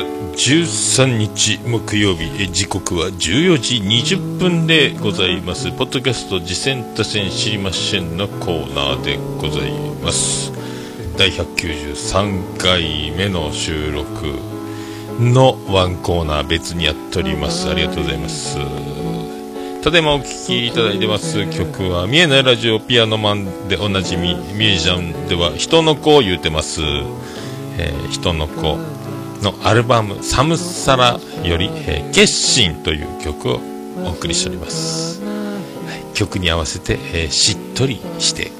13日木曜日時刻は14時20分でございます。ポッドキャスト次戦多戦知りませんのコーナーでございます。第193回目の収録のワンコーナー別にやっております。ありがとうございます。ただいまお聴きいただいてます。曲は見えないラジオピアノマンでおなじみミュージシャンでは人の子を言うてます。えー、人の子。のアルバム「サムサラ」より「えー、決心」という曲をお送りしております、はい、曲に合わせて、えー、しっとりして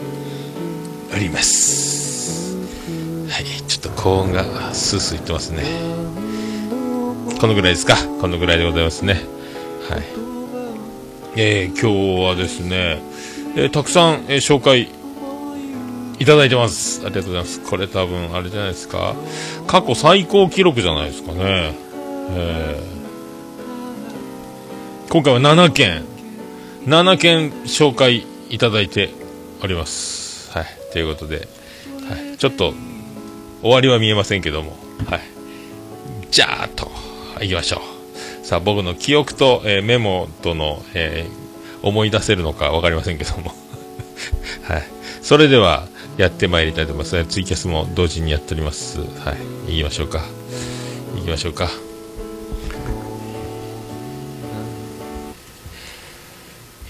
おります。はいちょっと高音がスースーいってますね。このぐらいですか？このぐらいでございますね。はい。えー、今日はですね、えー、たくさん、えー、紹介いただいてます。ありがとうございます。これ多分、あれじゃないですか。過去最高記録じゃないですかね。えー、今回は7件、7件紹介いただいております。はい。ということで、はい。ちょっと、終わりは見えませんけども、はい。じゃーっと、行きましょう。さあ、僕の記憶と、えー、メモとの、えー、思い出せるのか分かりませんけども。はい。それでは、やってまいりたいと思います。ツイキャスも同時にやっております。はい。行きましょうか。行きましょうか。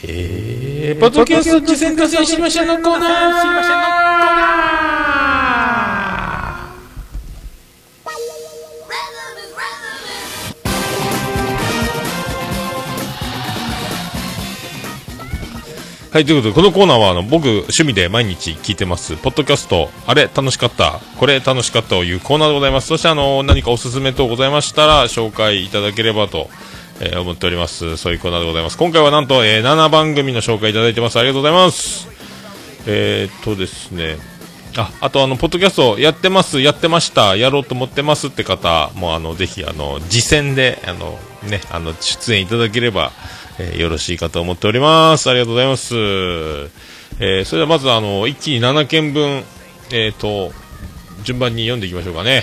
えー、ポッドキャスト次戦合戦しましょうのコーナーはい、ということで、このコーナーは、あの、僕、趣味で毎日聞いてます、ポッドキャスト、あれ、楽しかった、これ、楽しかったというコーナーでございます。そして、あの、何かおすすめ等ございましたら、紹介いただければと、えー、思っております。そういうコーナーでございます。今回はなんと、えー、7番組の紹介いただいてます。ありがとうございます。えー、っとですね、あ、あとあの、ポッドキャストやってます、やってました、やろうと思ってますって方も、あの、ぜひ、あの、次戦で、あの、ね、あの、出演いただければ、えー、よろしいかと思っております。ありがとうございます。えー、それではまずあの、一気に7件分、えっ、ー、と、順番に読んでいきましょうかね。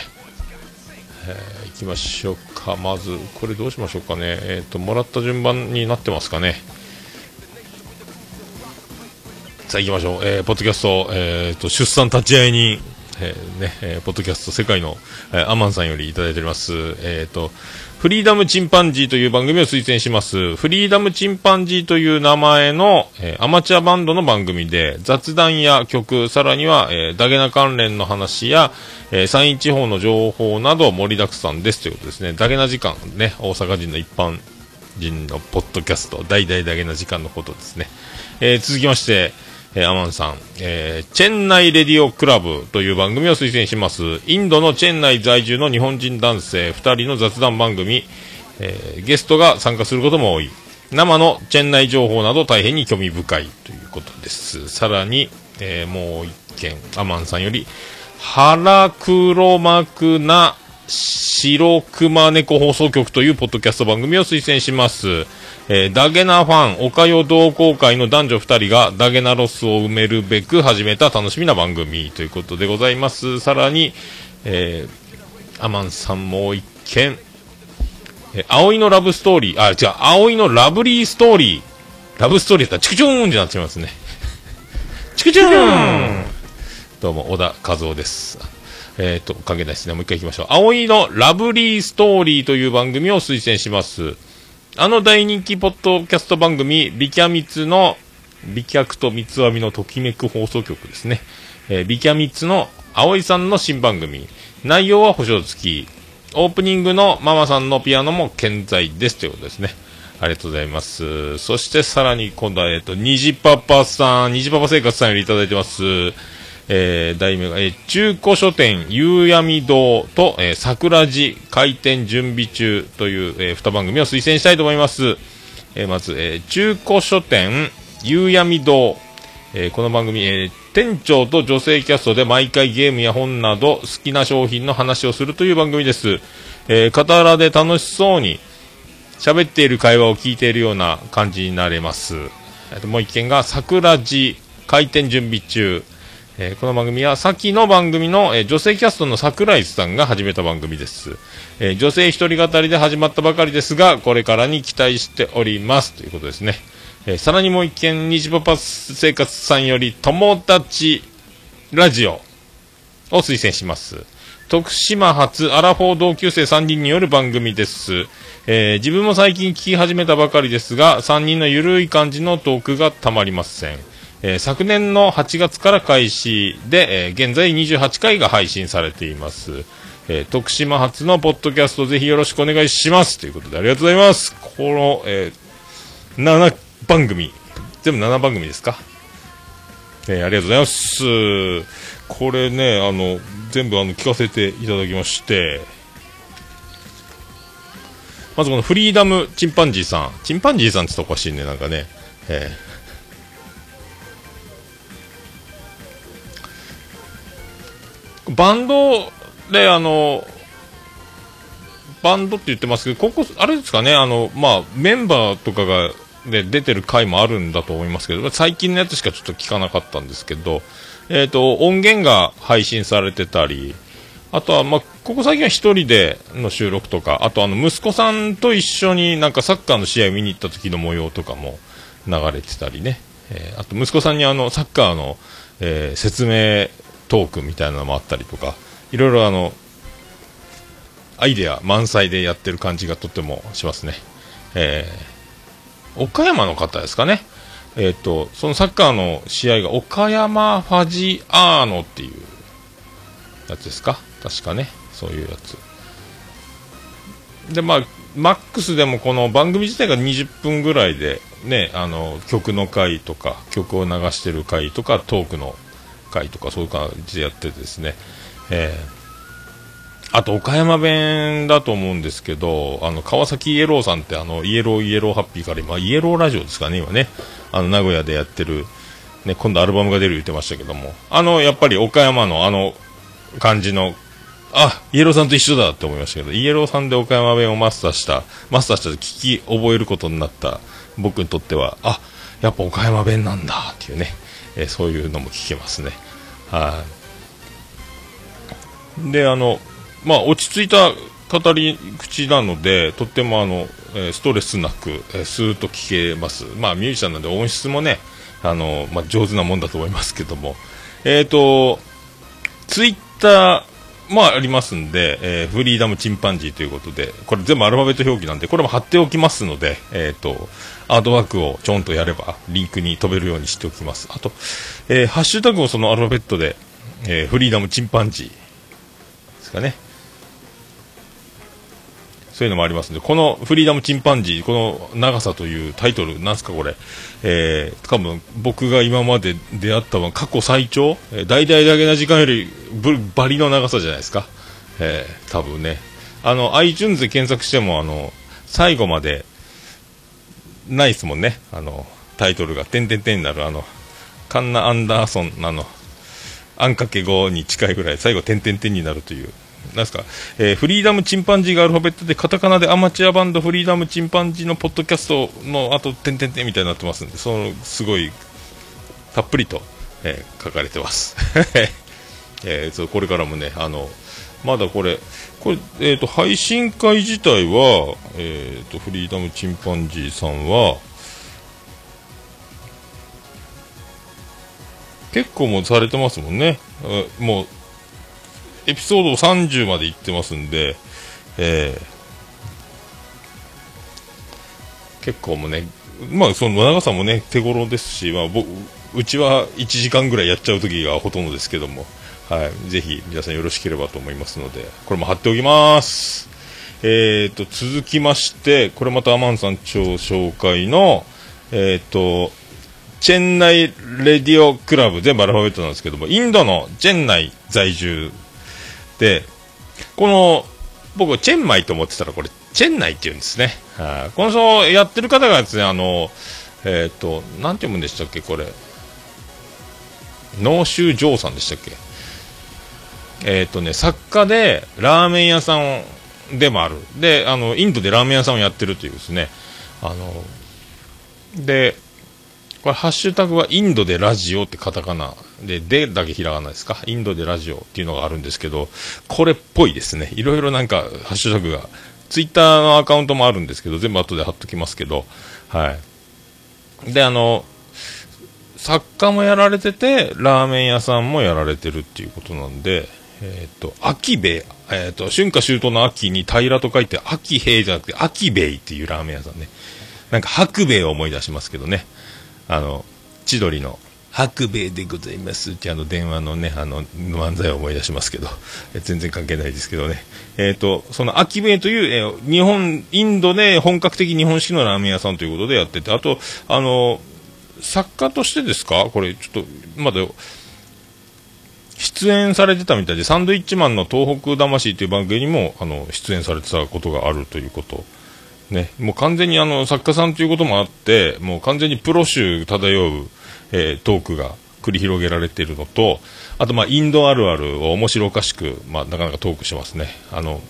えー、いきましょうか。まず、これどうしましょうかね。えっ、と、もらった順番になってますかね。さあ行きましょう。えー、ポッドキャスト、えっ、と、出産立ち会い人、えー、ね、えー、ポッドキャスト世界の、えー、アマンさんよりいただいております。えっ、ー、と、フリーダムチンパンジーという番組を推薦します。フリーダムチンパンジーという名前の、えー、アマチュアバンドの番組で、雑談や曲、さらには、えー、ダゲナ関連の話や、えー、山陰地方の情報など盛りだくさんですということですね。ダゲナ時間、ね、大阪人の一般人のポッドキャスト、大々ダゲナ時間のことですね。えー、続きまして、えー、アマンさん、えー、チェンナイレディオクラブという番組を推薦します。インドのチェンナイ在住の日本人男性2人の雑談番組、えー、ゲストが参加することも多い。生のチェンナイ情報など大変に興味深いということです。さらに、えー、もう一件、アマンさんより、腹黒幕な白熊猫放送局というポッドキャスト番組を推薦します。えー、ダゲナファン、おかよ同好会の男女2人がダゲナロスを埋めるべく始めた楽しみな番組ということでございます。さらに、えー、アマンさんもう一件、えー、葵のラブストーリー、あ、違う、葵のラブリーストーリー、ラブストーリーだったらチクチューンってなっちゃいますね。チクチューンどうも、小田和夫です。えっ、と、関係ないですね。もう一回行きましょう。葵のラブリーストーリーという番組を推薦します。あの大人気ポッドキャスト番組、ビキャミツの、ビキャクと三つ編みのときめく放送局ですね。えー、ビキャミツの葵さんの新番組。内容は保証付き。オープニングのママさんのピアノも健在ですということですね。ありがとうございます。そしてさらに今度は、えっと、虹パパさん、虹パパ生活さんよりいただいてます。えー、題名が、えー、中古書店夕闇堂と、えー、桜寺開店準備中という、えー、2番組を推薦したいと思います。えー、まず、えー、中古書店夕闇堂、えー、この番組、えー、店長と女性キャストで毎回ゲームや本など好きな商品の話をするという番組です。えー、傍らで楽しそうに喋っている会話を聞いているような感じになれます。えー、もう一件が桜寺開店準備中。えー、この番組は先の番組の、えー、女性キャストの桜井さんが始めた番組です。えー、女性一人語りで始まったばかりですが、これからに期待しております。ということですね。えさらにもう一件、日パパ生活さんより、友達ラジオを推薦します。徳島発アラフォー同級生3人による番組です。え、自分も最近聞き始めたばかりですが、3人のゆるい感じのトークがたまりません。えー、昨年の8月から開始で、えー、現在28回が配信されています。えー、徳島発のポッドキャストぜひよろしくお願いします。ということでありがとうございます。この、えー、7番組、全部7番組ですか？えー、ありがとうございます。これね、あの、全部あの聞かせていただきまして、まずこのフリーダムチンパンジーさん。チンパンジーさんって言ったらおかしいね、なんかね。えー、バンドで、あの、バンドって言ってますけど、ここ、あれですかね、あの、まあ、メンバーとかが、で、出てる回もあるんだと思いますけど、最近のやつしかちょっと聞かなかったんですけど、えっ、ー、と、音源が配信されてたり、あとは、まあ、ここ最近は一人での収録とか、あとあの、息子さんと一緒になんかサッカーの試合見に行った時の模様とかも流れてたりね。えー、あと息子さんにあの、サッカーの、えー、説明トークみたいなのもあったりとか、いろいろあの、アイデア満載でやってる感じがとってもしますね。えー、岡山の方ですかね。えっ、ー、と、そのサッカーの試合が岡山ファジアーノっていうやつですか？確かね。そういうやつ。で、まあ、マックスでもこの番組自体が20分ぐらいで、ね、あの、曲の回とか、曲を流してる回とか、トークの回とか、そういう感じでやってですね、えー、あと、岡山弁だと思うんですけど、あの、川崎イエローさんって、あの、イエローイエローハッピーから今、イエローラジオですかね、今ね、あの、名古屋でやってる、ね、今度アルバムが出る言ってましたけども、あの、やっぱり岡山のあの感じのあ、イエローさんと一緒だって思いましたけど、イエローさんで岡山弁をマスターした、マスターしたと聞き覚えることになった僕にとっては、あ、やっぱ岡山弁なんだっていうね、えー、そういうのも聞けますね。はい。で、あの、まあ、落ち着いた語り口なので、とってもあの、え、ストレスなく、えー、スーッと聞けます。まあ、ミュージシャンなんで音質もね、あの、まあ、上手なもんだと思いますけども、えっ、ー、と、ツイッタまあありますんで、えー、フリーダムチンパンジーということで、これ全部アルファベット表記なんで、これも貼っておきますので、えっ、ー、と、アートワークをちょんとやれば、リンクに飛べるようにしておきます。あと、えー、ハッシュタグをそのアルファベットで、えフリーダムチンパンジーですかね。そういうのもありますんで、このフリーダムチンパンジー、この長さというタイトル、なんすかこれ、えー、多分僕が今まで出会ったのは過去最長、え、大々だけな時間よりバリの長さじゃないですか。えー、多分ね。あの、iTunes で検索しても、あの、最後まで、ないっすもんね。あの、タイトルが、てんてんてんになる、あの、カンナ・アンダーソン、あの、あんかけ語に近いぐらい、最後、てんてんてんになるという、なんすか、えー、フリーダムチンパンジーがアルファベットで、カタカナでアマチュアバンドフリーダムチンパンジーのポッドキャストのあと、てんてんてんみたいになってますんで、その、すごい、たっぷりと、えー、書かれてます。えー、そうこれからもね、あの、まだこれ、これ、えっ、ー、と、配信会自体は、えっ、ー、と、フリーダムチンパンジーさんは、結構もうされてますもんね。もう、エピソード30まで行ってますんで、えー、結構もね、まあその長さもね、手頃ですし、まあ僕、うちは1時間ぐらいやっちゃう時がほとんどですけども、はい、ぜひ皆さんよろしければと思いますので、これも貼っておきます。えーと、続きまして、これまたアマンさん超紹介の、えーと、チェンナイレディオクラブ、全部アルファベットなんですけども、インドのチェンナイ在住、この、僕、チェンマイと思ってたら、これ、チェンナイって言うんですね。はこの人、やってる方がですね、あの、えっ、ー、と、なんて読むんでしたっけ、これ。農州城さんでしたっけ。えっ、ー、とね、作家で、ラーメン屋さんでもある。で、あの、インドでラーメン屋さんをやってるというですね。あの、で、これ、ハッシュタグはインドでラジオってカタカナで、でだけひらがなですか？インドでラジオっていうのがあるんですけど、これっぽいですね。いろいろなんか、ハッシュタグが、ツイッターのアカウントもあるんですけど、全部後で貼っときますけど、はい。で、あの、作家もやられてて、ラーメン屋さんもやられてるっていうことなんで、えっ、ー、と、秋兵衛、えっ、ー、と、春夏秋冬の秋に平らと書いて、秋兵衛じゃなくて、秋兵衛っていうラーメン屋さんね。なんか白米を思い出しますけどね。あの、千鳥の、白米でございます。ってあの電話のね、あの、漫才を思い出しますけど、全然関係ないですけどね。えっ、ー、と、その秋米という、えー、日本、インドで本格的日本式のラーメン屋さんということでやってて、あと、あの、作家としてですか？これ、ちょっと、まだ、出演されてたみたいで、サンドイッチマンの東北魂という番組にも、あの、出演されてたことがあるということ。ね、もう完全にあの作家さんということもあって、もう完全にプロ集漂う、えー、トークが繰り広げられているのと、あとまあインドあるあるを面白おかしく、まあ、なかなかトークしてますね。あの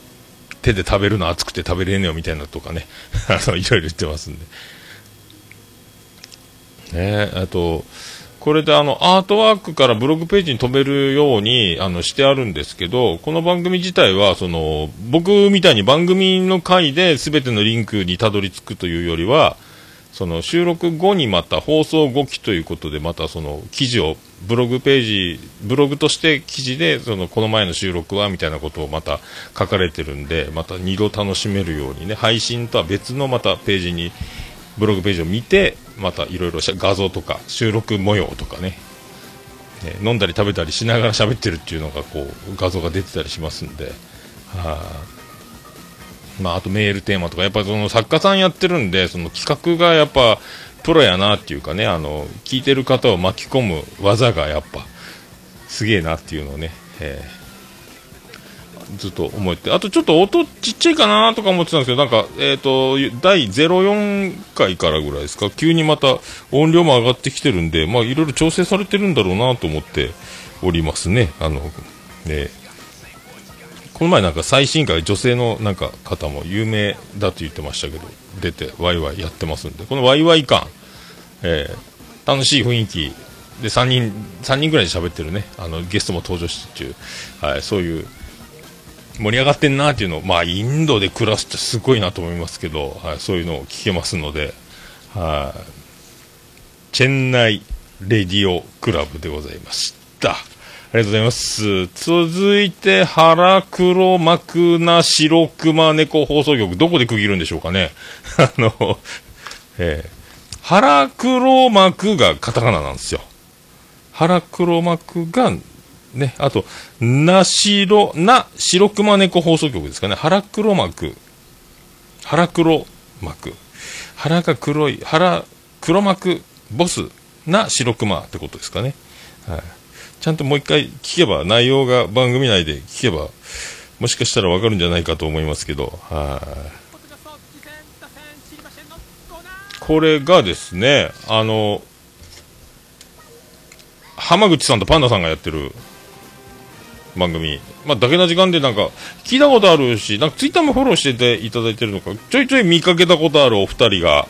手で食べるの熱くて食べれねえよみたいなとかね、あのいろいろ言ってますんで。ねあと、これであのアートワークからブログページに飛べるようにあのしてあるんですけど、この番組自体はその僕みたいに番組の回で全てのリンクにたどり着くというよりは、その収録後にまた放送後期ということで、またその記事をブログページ、ブログとして記事でそのこの前の収録はみたいなことをまた書かれてるんで、また2度楽しめるようにね、配信とは別のまたページにブログページを見て、またいろいろ画像とか収録模様とかね、ね飲んだり食べたりしながら喋ってるっていうのがこう画像が出てたりしますんで、はあ、まあ、あとメールテーマとか、やっぱその作家さんやってるんで、その企画がやっぱプロやなっていうかね、あの聞いてる方を巻き込む技がやっぱすげえなっていうのをね、えーずっと思って、あとちょっと音ちっちゃいかなとか思ってたんですけど、なんか、えっ、ー、と、第04回からぐらいですか、急にまた音量も上がってきてるんで、まあ、いろいろ調整されてるんだろうなと思っておりますね。あの、ね、この前なんか最新回、女性のなんか方も有名だと言ってましたけど、出てワイワイやってますんで、このワイワイ感、えー、楽しい雰囲気、で、3人、3人ぐらいで喋ってるね、あの、ゲストも登場してっていう、はい、そういう、盛り上がってんなっていうのを、まあ、インドで暮らすってすごいなと思いますけど、はい、そういうのを聞けますので、はい、チェンナイレディオクラブでございました。ありがとうございます。続いて、腹黒幕な白熊猫放送局、どこで区切るんでしょうかね。あの、えー、腹黒幕がカタカナなんですよ。腹黒幕がね、あと、なしろ、な、白熊猫放送局ですかね。腹黒幕。腹黒幕。腹が黒い、腹、黒幕、ボス、な白熊ってことですかね。はい。ちゃんともう一回聞けば、内容が番組内で聞けば、もしかしたらわかるんじゃないかと思いますけど、はい。これがですね、あの、浜口さんとパンダさんがやってる番組。まあ、だけな時間でなんか、聞いたことあるし、なんかツイッターもフォローしてていただいてるのか、ちょいちょい見かけたことあるお二人が、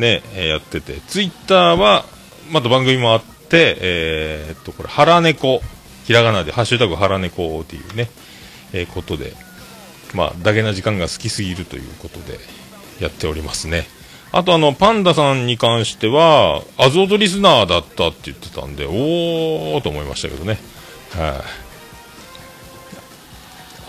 ね、やってて、ツイッターは、また番組もあって、えー、っと、これ、腹猫、ひらがなで、ハッシュタグ腹猫っていうね、えー、ことで、まあ、だけな時間が好きすぎるということで、やっておりますね。あとあの、パンダさんに関しては、アゾートリスナーだったって言ってたんで、おーと思いましたけどね。はい、あ、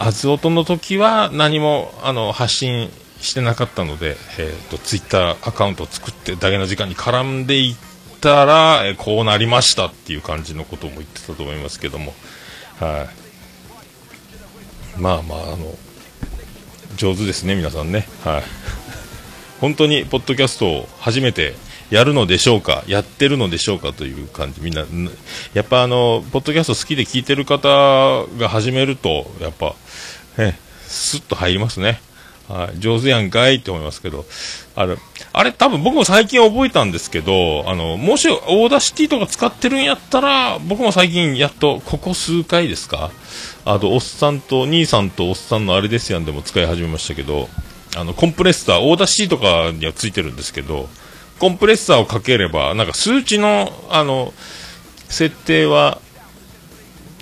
アズオトの時は何もあの発信してなかったので、えーと、ツイッターアカウントを作ってだけの時間に絡んでいったら、こうなりましたっていう感じのことも言ってたと思いますけども、はい、まあまああの上手ですね皆さんね、はい、本当にポッドキャストを初めてやるのでしょうか、やってるのでしょうかという感じ、みんな、やっぱあの、ポッドキャスト好きで聞いてる方が始めると、やっぱ、え、スッと入りますね。はい、上手やんかいって思いますけど、あれ、あれ多分僕も最近覚えたんですけど、あの、もし Audacity とか使ってるんやったら、僕も最近やっと、ここ数回ですか？あと、おっさんと、兄さんとおっさんのあれですやんでも使い始めましたけど、あの、コンプレッサー、 Audacity とかにはついてるんですけど、コンプレッサーをかければ、なんか数値の、あの、設定は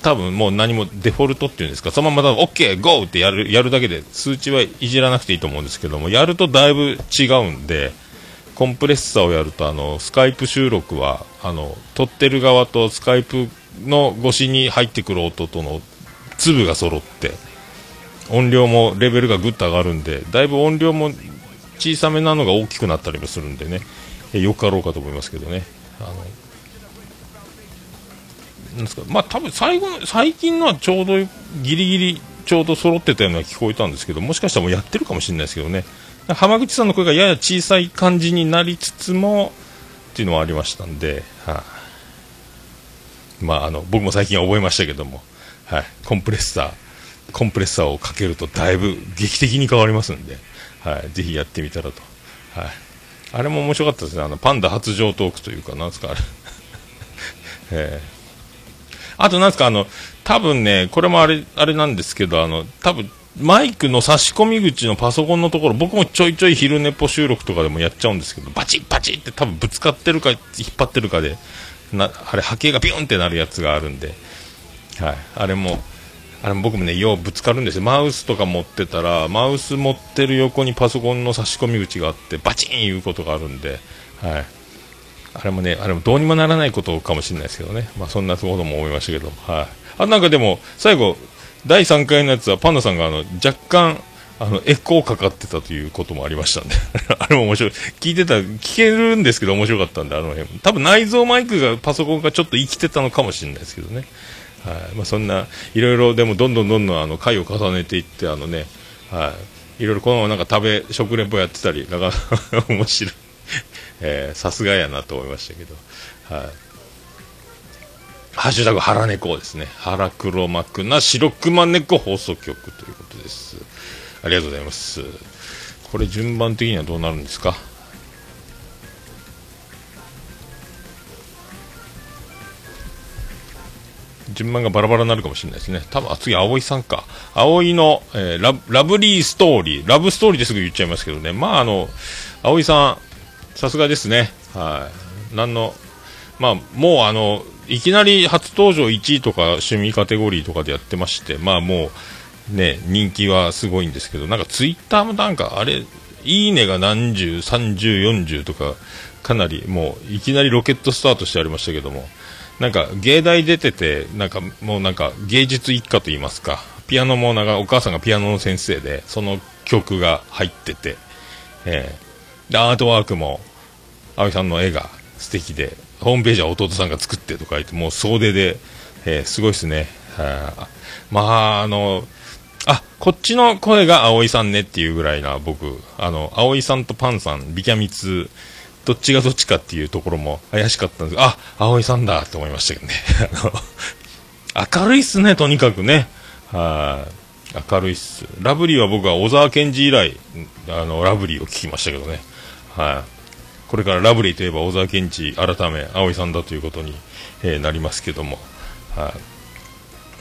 多分もう何もデフォルトっていうんですか、そのまま OK、GO! ってやるやるだけで数値はいじらなくていいと思うんですけども、やるとだいぶ違うんで、コンプレッサーをやると、あの、スカイプ収録は、あの、撮ってる側とスカイプの越しに入ってくる音との粒が揃って、音量もレベルがぐっと上がるんで、だいぶ音量も小さめなのが大きくなったりもするんでね、よかろうかと思いますけどね。あのなんですか？まあ多分最後の最近のはちょうどギリギリちょうど揃ってたような聞こえたんですけどもしかしたらもうやってるかもしれないですけどね。浜口さんの声がやや小さい感じになりつつもっていうのはありましたんで、はあ、まああの僕も最近覚えましたけども、はい、コンプレッサーコンプレッサーをかけるとだいぶ劇的に変わりますんで、はい、ぜひやってみたらと、はい、あれも面白かったですね。あのパンダ発情トークというかなんですかあれ、えーあとなんですか、あの、多分ね、これもあれ、あれなんですけど、あの、多分マイクの差し込み口のパソコンのところ、僕もちょいちょい昼寝ぽ収録とかでもやっちゃうんですけど、バチッバチッって多分ぶつかってるか、引っ張ってるかで、なあれ、波形がビュンってなるやつがあるんで、はい、あれも、あれも僕もね、ようぶつかるんですよ。マウスとか持ってたら、マウス持ってる横にパソコンの差し込み口があって、バチン言うことがあるんで、はい。あれもね、あれもどうにもならないことかもしれないですけどね、まあ、そんなことも思いましたけど、はい、あなんかでも、最後、第3回のやつはパンダさんがあの若干、あのエコーかかってたということもありましたんで。あれも面白い、聞いてた、聞けるんですけど、面白かったんで、あの辺、多分内蔵マイクがパソコンがちょっと生きてたのかもしれないですけどね、はい。まあ、そんな、いろいろ、でもどんどんどんどんあの回を重ねていって、あのね、はい、いろいろこのままなんか食べ、食レポやってたり、なんか 面白い。さすがやなと思いましたけど、はい、ハッシュタグ腹猫ですね。腹黒幕な白熊猫放送局ということです。ありがとうございます。これ順番的にはどうなるんですか？順番がバラバラになるかもしれないですね。多分、次、葵さんか。葵の、えー、ララブリーストーリー。ラブストーリーですぐ言っちゃいますけどね。まあ、あの、葵さん、さすがですね。はい。何の、まあ、もうあの、いきなり初登場1位とか趣味カテゴリーとかでやってまして、まあもう、ね、人気はすごいんですけど、なんかツイッターもなんか、あれ、いいねが何十、30、40とか、かなりもう、いきなりロケットスタートしてありましたけども、なんか、芸大出てて、なんかもうなんか、芸術一家と言いますか、ピアノもなんか、お母さんがピアノの先生で、その曲が入ってて、えーでアートワークも葵さんの絵が素敵でホームページは弟さんが作ってとか言ってもう総出で、えー、すごいですね。はまああのあこっちの声が葵さんねっていうぐらいな僕あの葵さんとパンさんビキャミツどっちがどっちかっていうところも怪しかったんですあ葵さんだと思いましたけどね。明るいっすねとにかくね。はい明るいっす。ラブリーは僕は小沢健二以来あのラブリーを聞きましたけどね。はい、これからラブリーといえば小沢健二改め葵さんだということに、えー、なりますけども、は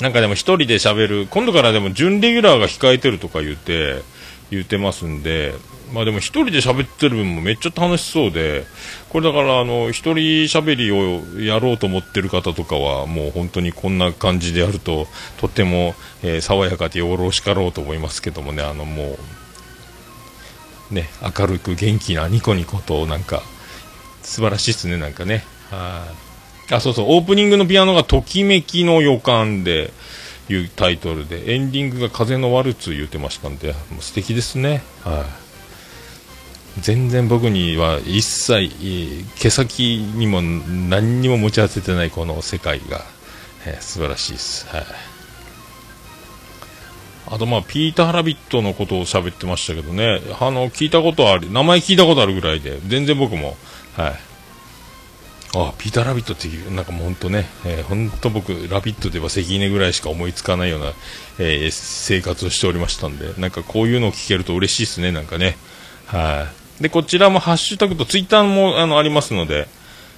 い、なんかでも1人で喋る今度からでも準レギュラーが控えてるとか言って言ってますんで、まあでも1人で喋ってる分もめっちゃ楽しそうで、これだからあの1人喋りをやろうと思ってる方とかはもう本当にこんな感じでやるととっても、えー、爽やかでよろしかろうと思いますけどもね、あのもうね、明るく元気なニコニコとなんか素晴らしいですね、なんかね。はいあそうそう、オープニングのピアノがときめきの予感でいうタイトルで、エンディングが風のワルツ言ってましたんで、もう素敵ですね。はい、全然僕には一切、毛先にも何にも持ち合わせてないこの世界が、えー、素晴らしいです。はいあとまあ、ピーター・ラビットのことを喋ってましたけどね、あの、聞いたことある、名前聞いたことあるぐらいで、全然僕も、はい。あ、ピーター・ラビットっていう、なんかもう本当ね、えー、本当僕、ラビットといえば関根ぐらいしか思いつかないような、えー、生活をしておりましたんで、なんかこういうのを聞けると嬉しいですね、なんかね。はい。で、こちらもハッシュタグとツイッターもあのありますので、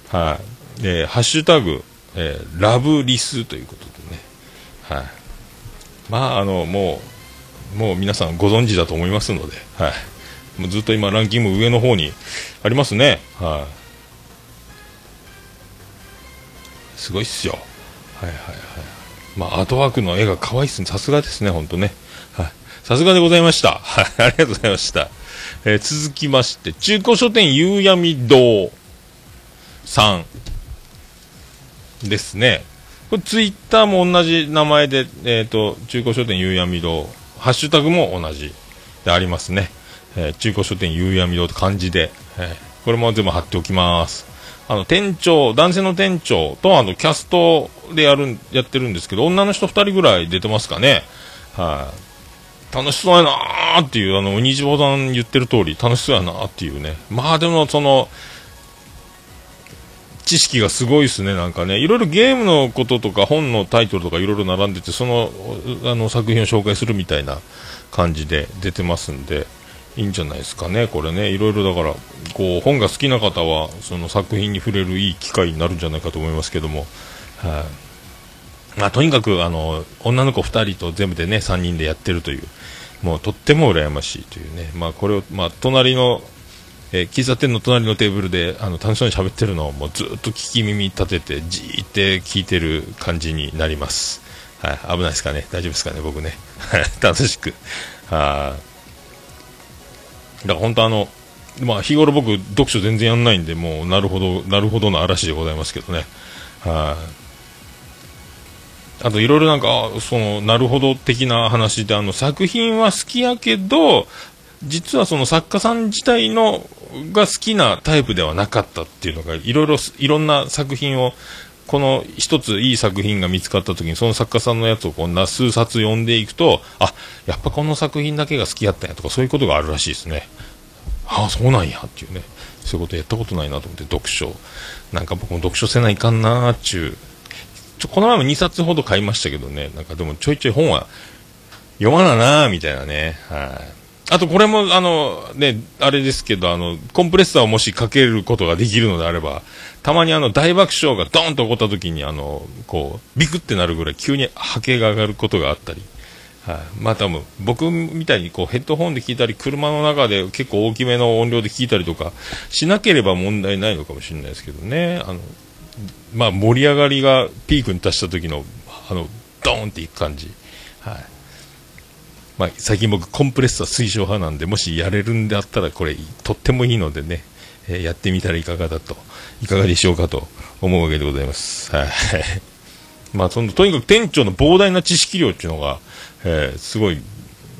はい。えー、ハッシュタグ、えー、ラブリスということでね、はい。まああのもうもう皆さんご存知だと思いますので、はい、もうずっと今ランキング上の方にありますね、はい、すごいっすよ、はいはいはい、まあ、アートワークの絵が可愛いですね。さすがですね、ほんとね。さすがでございました。はい。ありがとうございました。えー、続きまして、中古書店夕闇堂さんですね。これツイッターも同じ名前で、えっ、ー、と、中古書店夕闇堂、ハッシュタグも同じでありますね。えー、中古書店夕闇堂って漢字で、えー、これも全部貼っておきます。あの、店長、男性の店長と、あの、キャストでやる、やってるんですけど、女の人2人ぐらい出てますかね。はい、楽しそうやなーっていう、あの、虹ボタン言ってる通り、楽しそうやなーっていうね。まあでも、その、知識がすごいですね、なんかね。いろいろゲームのこととか、本のタイトルとかいろいろ並んでて、その、あの、作品を紹介するみたいな感じで出てますんで、いいんじゃないですかね、これね、いろいろだから、こう本が好きな方は、その作品に触れるいい機会になるんじゃないかと思いますけども、はい、まあ、とにかくあの女の子2人と全部でね3人でやってるという、もうとっても羨ましいというね、まあ、これを、まあ、隣の、えー、喫茶店の隣のテーブルであの楽しそうに喋ってるのをもうずっと聞き耳立てて、じーって聞いてる感じになります。はい、危ないですかね、大丈夫ですかね、僕ね、楽しく。はだから本当あの、まあ、日頃僕、読書全然やんないんで、もう、なるほど、なるほどの嵐でございますけどね。はい、あ。と、いろいろなんか、その、なるほど的な話で、あの、作品は好きやけど、実はその作家さん自体の、が好きなタイプではなかったっていうのが、いろいろ、いろんな作品を、この一ついい作品が見つかった時に、その作家さんのやつをこんな数冊読んでいくと、あ、やっぱこの作品だけが好きやったんやとか、そういうことがあるらしいですね。ああ、そうなんやっていうね。そういうことやったことないなと思って、読書。なんか僕も読書せないかんなーっちゅう。ちょ、この前も2冊ほど買いましたけどね。なんかでもちょいちょい本は読まななーみたいなね。はい、あとこれも、あの、ね、あれですけど、あの、コンプレッサーをもしかけることができるのであれば、たまにあの、大爆笑がドーンと起こった時に、あの、こう、ビクってなるぐらい急に波形が上がることがあったり、はい、まあ多分、僕みたいにこう、ヘッドホンで聞いたり、車の中で結構大きめの音量で聞いたりとか、しなければ問題ないのかもしれないですけどね、あの、まあ盛り上がりがピークに達した時の、あの、ドーンっていく感じ。はい。まあ、最近僕コンプレッサー推奨派なんでもしやれるんであったらこれとってもいいのでね、えー、やってみたらいかがだといかがでしょうかと思うわけでございます。はい。まあそのとにかく店長の膨大な知識量っていうのが、えー、すごい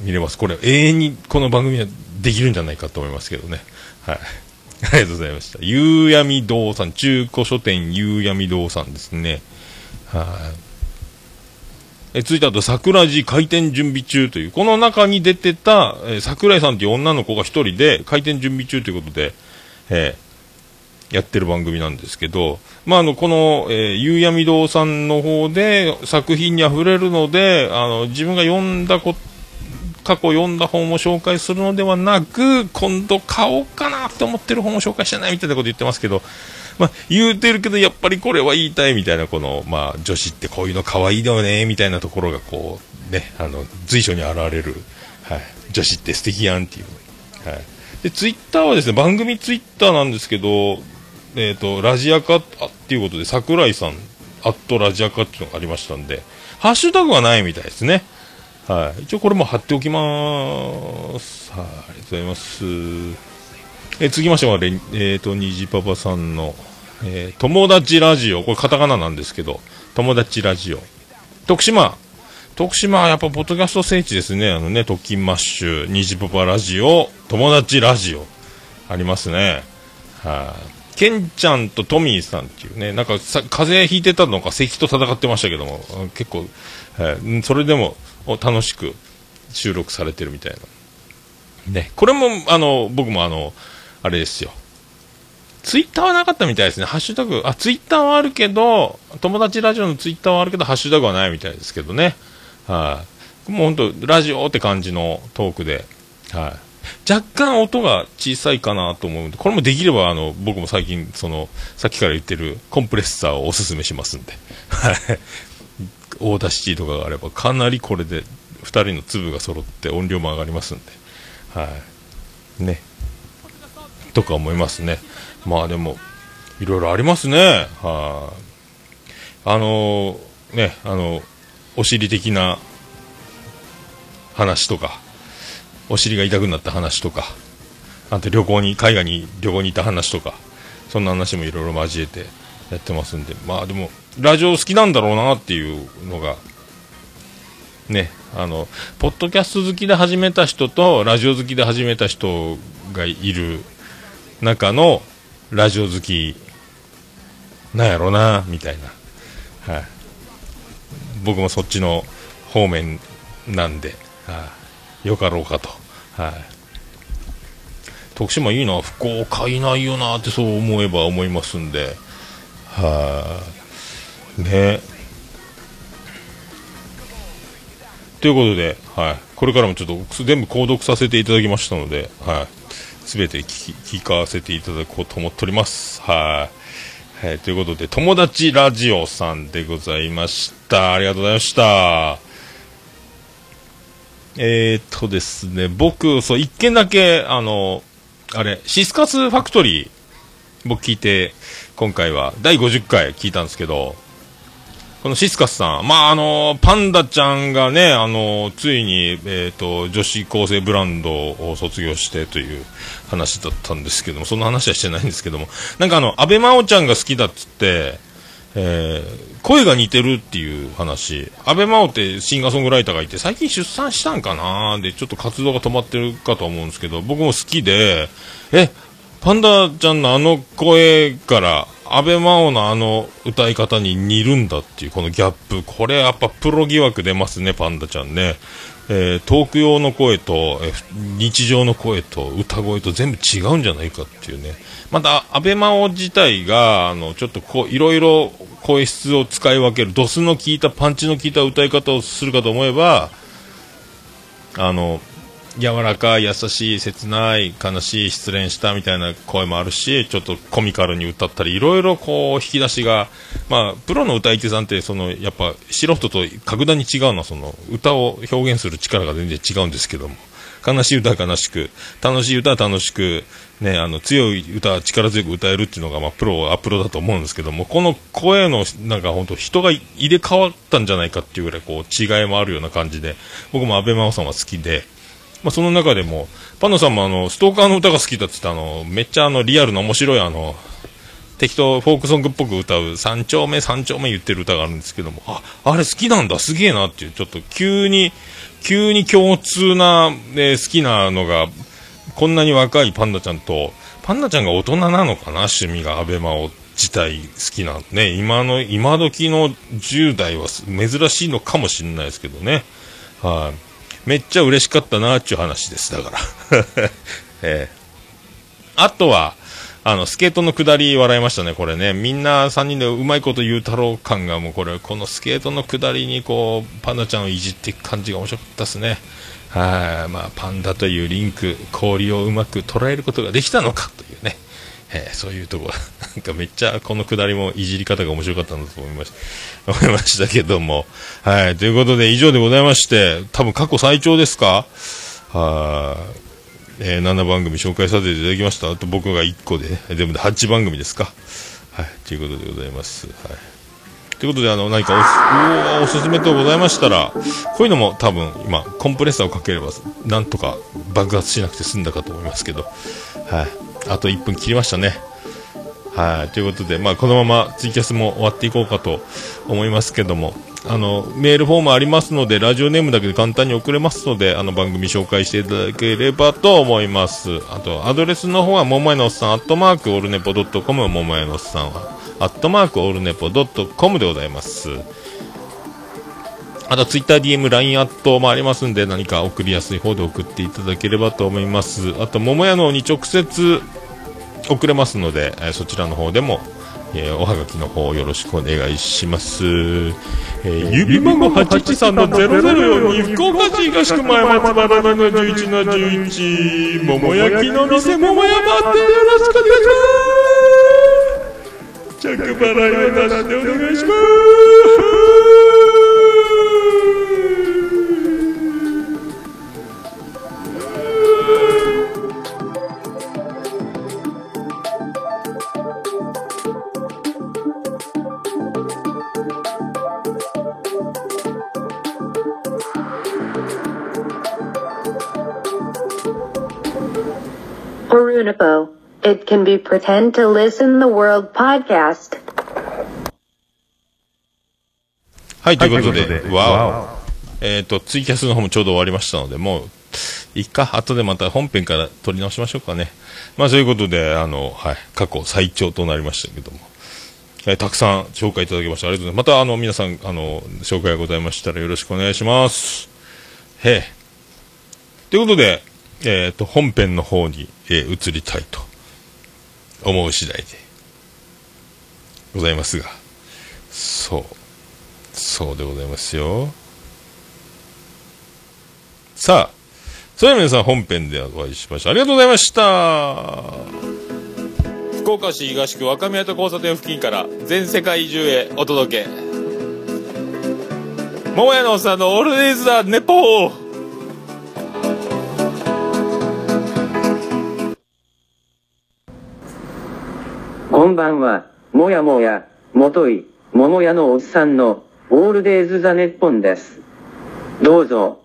見れます。これ永遠にこの番組はできるんじゃないかと思いますけどね。はい。ありがとうございました。夕闇堂さん、中古書店夕闇堂さんですね。はい、え続いてあと、桜寺開店準備中という、この中に出てた、え桜井さんという女の子が1人で開店準備中ということで、えー、やってる番組なんですけど、まあ、あの、この、えー、夕闇堂さんの方で作品にあふれるので、あの、自分が読んだこと、過去読んだ本を紹介するのではなく、今度買おうかなって思ってる本を紹介してないみたいなこと言ってますけど、まあ、言うてるけど、やっぱりこれは言いたいみたいな、この、まあ、女子ってこういうの可愛いだよね、みたいなところが、こう、ね、あの、随所に現れる、はい、女子って素敵やんっていう。はい。で、ツイッターはですね、番組ツイッターなんですけど、えっ、ー、と、ラジアカっていうことで、桜井さん、アットラジアカっていうのがありましたんで、ハッシュタグはないみたいですね。はい。一応これも貼っておきます。はい、ありがとうございます。え、続きましては、えっ、ー、と、虹パパさんの、えー、友達ラジオ、これカタカナなんですけど、友達ラジオ。徳島、徳島はやっぱポッドキャスト聖地ですね。あのね、トキンマッシュ、ニジポパラジオ、友達ラジオ。ありますね。はい、ケンちゃんとトミーさんっていうね、なんかさ風邪ひいてたのか咳と戦ってましたけども、結構、えー、それでも楽しく収録されてるみたいな。ね、これも、あの、僕もあの、あれですよ。ツイッターはなかったみたいですね。ハッシュタグ、あ、ツイッターはあるけど、友達ラジオのツイッターはあるけど、ハッシュタグはないみたいですけどね。はい、もう本当、ラジオって感じのトークで、はい、若干音が小さいかなと思うんで、これもできれば、あの、僕も最近、その、さっきから言ってるコンプレッサーをおすすめしますんで、 Audacity とかがあれば、かなりこれで、2人の粒が揃って音量も上がりますんで、はい。ね。とか思いますね。まあでも、いろいろありますね。はい、あ。のー、ね、あの、お尻的な話とか、お尻が痛くなった話とか、あと旅行に、海外に旅行に行った話とか、そんな話もいろいろ交えてやってますんで、まあでも、ラジオ好きなんだろうなっていうのが、ね、あの、ポッドキャスト好きで始めた人と、ラジオ好きで始めた人がいる中の、ラジオ好き、なんやろな、みたいな。はい。僕もそっちの方面なんで、はい。よかろうかと。はい。徳島いいな、福岡いないよなってそう思えば思いますんで、はい、ね。ということで、はい、これからもちょっと全部購読させていただきましたので、はい、すべて聞聞かせていただこうと思っております。はい、はい、ということで、友達ラジオさんでございました。ありがとうございました。えー、っとですね、僕、そう、一件だけ、あの、あれ、シスカスファクトリー、僕聞いて、今回は第50回聞いたんですけど、このシスカスさん、まあ、あの、パンダちゃんがね、あの、ついに、えっ、ー、と、女子高生ブランドを卒業してという話だったんですけども、そんな話はしてないんですけども、なんかあの、安倍真央ちゃんが好きだっつって、えー、声が似てるっていう話、安倍真央ってシンガーソングライターがいて、最近出産したんかなで、ちょっと活動が止まってるかと思うんですけど、僕も好きで、え、パンダちゃんのあの声から、安倍真央のあの歌い方に似るんだっていうこのギャップ、これやっぱプロ疑惑出ますね、パンダちゃんね。えー、トーク用の声と、え、日常の声と歌声と全部違うんじゃないかっていうね。また、安倍真央自体が、あの、ちょっとこう、いろいろ声質を使い分ける、ドスの効いた、パンチの効いた歌い方をするかと思えば、あの、柔らかい、優しい、切ない、悲しい、失恋したみたいな声もあるし、ちょっとコミカルに歌ったり、いろいろこう、引き出しが、まあ、プロの歌い手さんって、その、やっぱ、素人と格段に違うのは、その、歌を表現する力が全然違うんですけども、悲しい歌は悲しく、楽しい歌は楽しく、ね、あの、強い歌は力強く歌えるっていうのが、まあ、プロはプロだと思うんですけども、この声の、なんか本当人が入れ替わったんじゃないかっていうぐらい、こう、違いもあるような感じで、僕も安倍真央さんは好きで、まあ、その中でも、パンダさんもあの、ストーカーの歌が好きだって言って、あの、めっちゃあの、リアルな面白いあの、適当フォークソングっぽく歌う三丁目三丁目言ってる歌があるんですけども、あ、あれ好きなんだ、すげえなっていう、ちょっと急に、急に共通な、えー、好きなのが、こんなに若いパンダちゃんと、パンダちゃんが大人なのかな、趣味が、アベマを自体好きなね、今の、今時の10代は珍しいのかもしれないですけどね。はい、めっちゃ嬉しかったなっていう話です、だから。えー、あとは、あの、スケートの下り笑いましたね、これね。みんな3人でうまいこと言う太郎感がもうこれ、このスケートの下りにこう、パンダちゃんをいじっていく感じが面白かったですね。はい、まあ、パンダというリンク、氷をうまく捉えることができたのかと。えー、そういうとこ、なんかめっちゃこのくだりもいじり方が面白かったんだと思いました思いましたけども。はい、ということで以上でございまして、多分過去最長ですか？はい、えー、7番組紹介させていただきました。あと僕が1個で、全部で8番組ですか？はい、ということでございます。はい。ということで、あの、何かおす、おすすめとございましたら、こういうのも多分、今、コンプレッサーをかければ、なんとか爆発しなくて済んだかと思いますけど、はい。あと1分切りましたね。はい。ということで、まあ、このままツイキャスも終わっていこうかと思いますけども、あの、メールフォームありますので、ラジオネームだけで簡単に送れますので、あの番組紹介していただければと思います。あと、アドレスの方は、ももやのおっさん、アットマークオルネポドットコム、ももやのおっさんは、アットマークオルネポドットコムでございます。あと、ツイッター DM、LINE アットもありますんで、何か送りやすい方で送っていただければと思います。あと、桃屋のに直接送れますので、えそちらの方でも、えー、おはがきの方よろしくお願いします。えー、指番号813の004福岡市東区前松原の11の11、桃焼きの店桃屋バーでよろしくお願いします。着払いを出してお願いします。Horunipo. It can be pretend to listen the world podcast. はい、ということで、わわお。えっ、と、ツイキャスの方もちょうど終わりましたので、もう、いいか、後でまた本編から撮り直しましょうかね。まあ、そういうことで、あの、はい、過去最長となりましたけども。えーたくさん紹介いただきましてありがとうございます。また、あの、皆さん、あの、紹介がございましたらよろしくお願いします。へえ。ということで、えっ、と、本編の方に、えー移りたいと思う次第でございますが、そう。そうでございますよ。さあ、それでは皆さん本編でお会いしましょう。ありがとうございました。福岡市東区若宮と交差点付近から全世界中へお届け。桃屋のおっさんのオールデイズ・ザ・ネポーこんばんは、もやもや、もとい、ももやのおっさんの、オールデイズ・ザ・ネッポンです。どうぞ、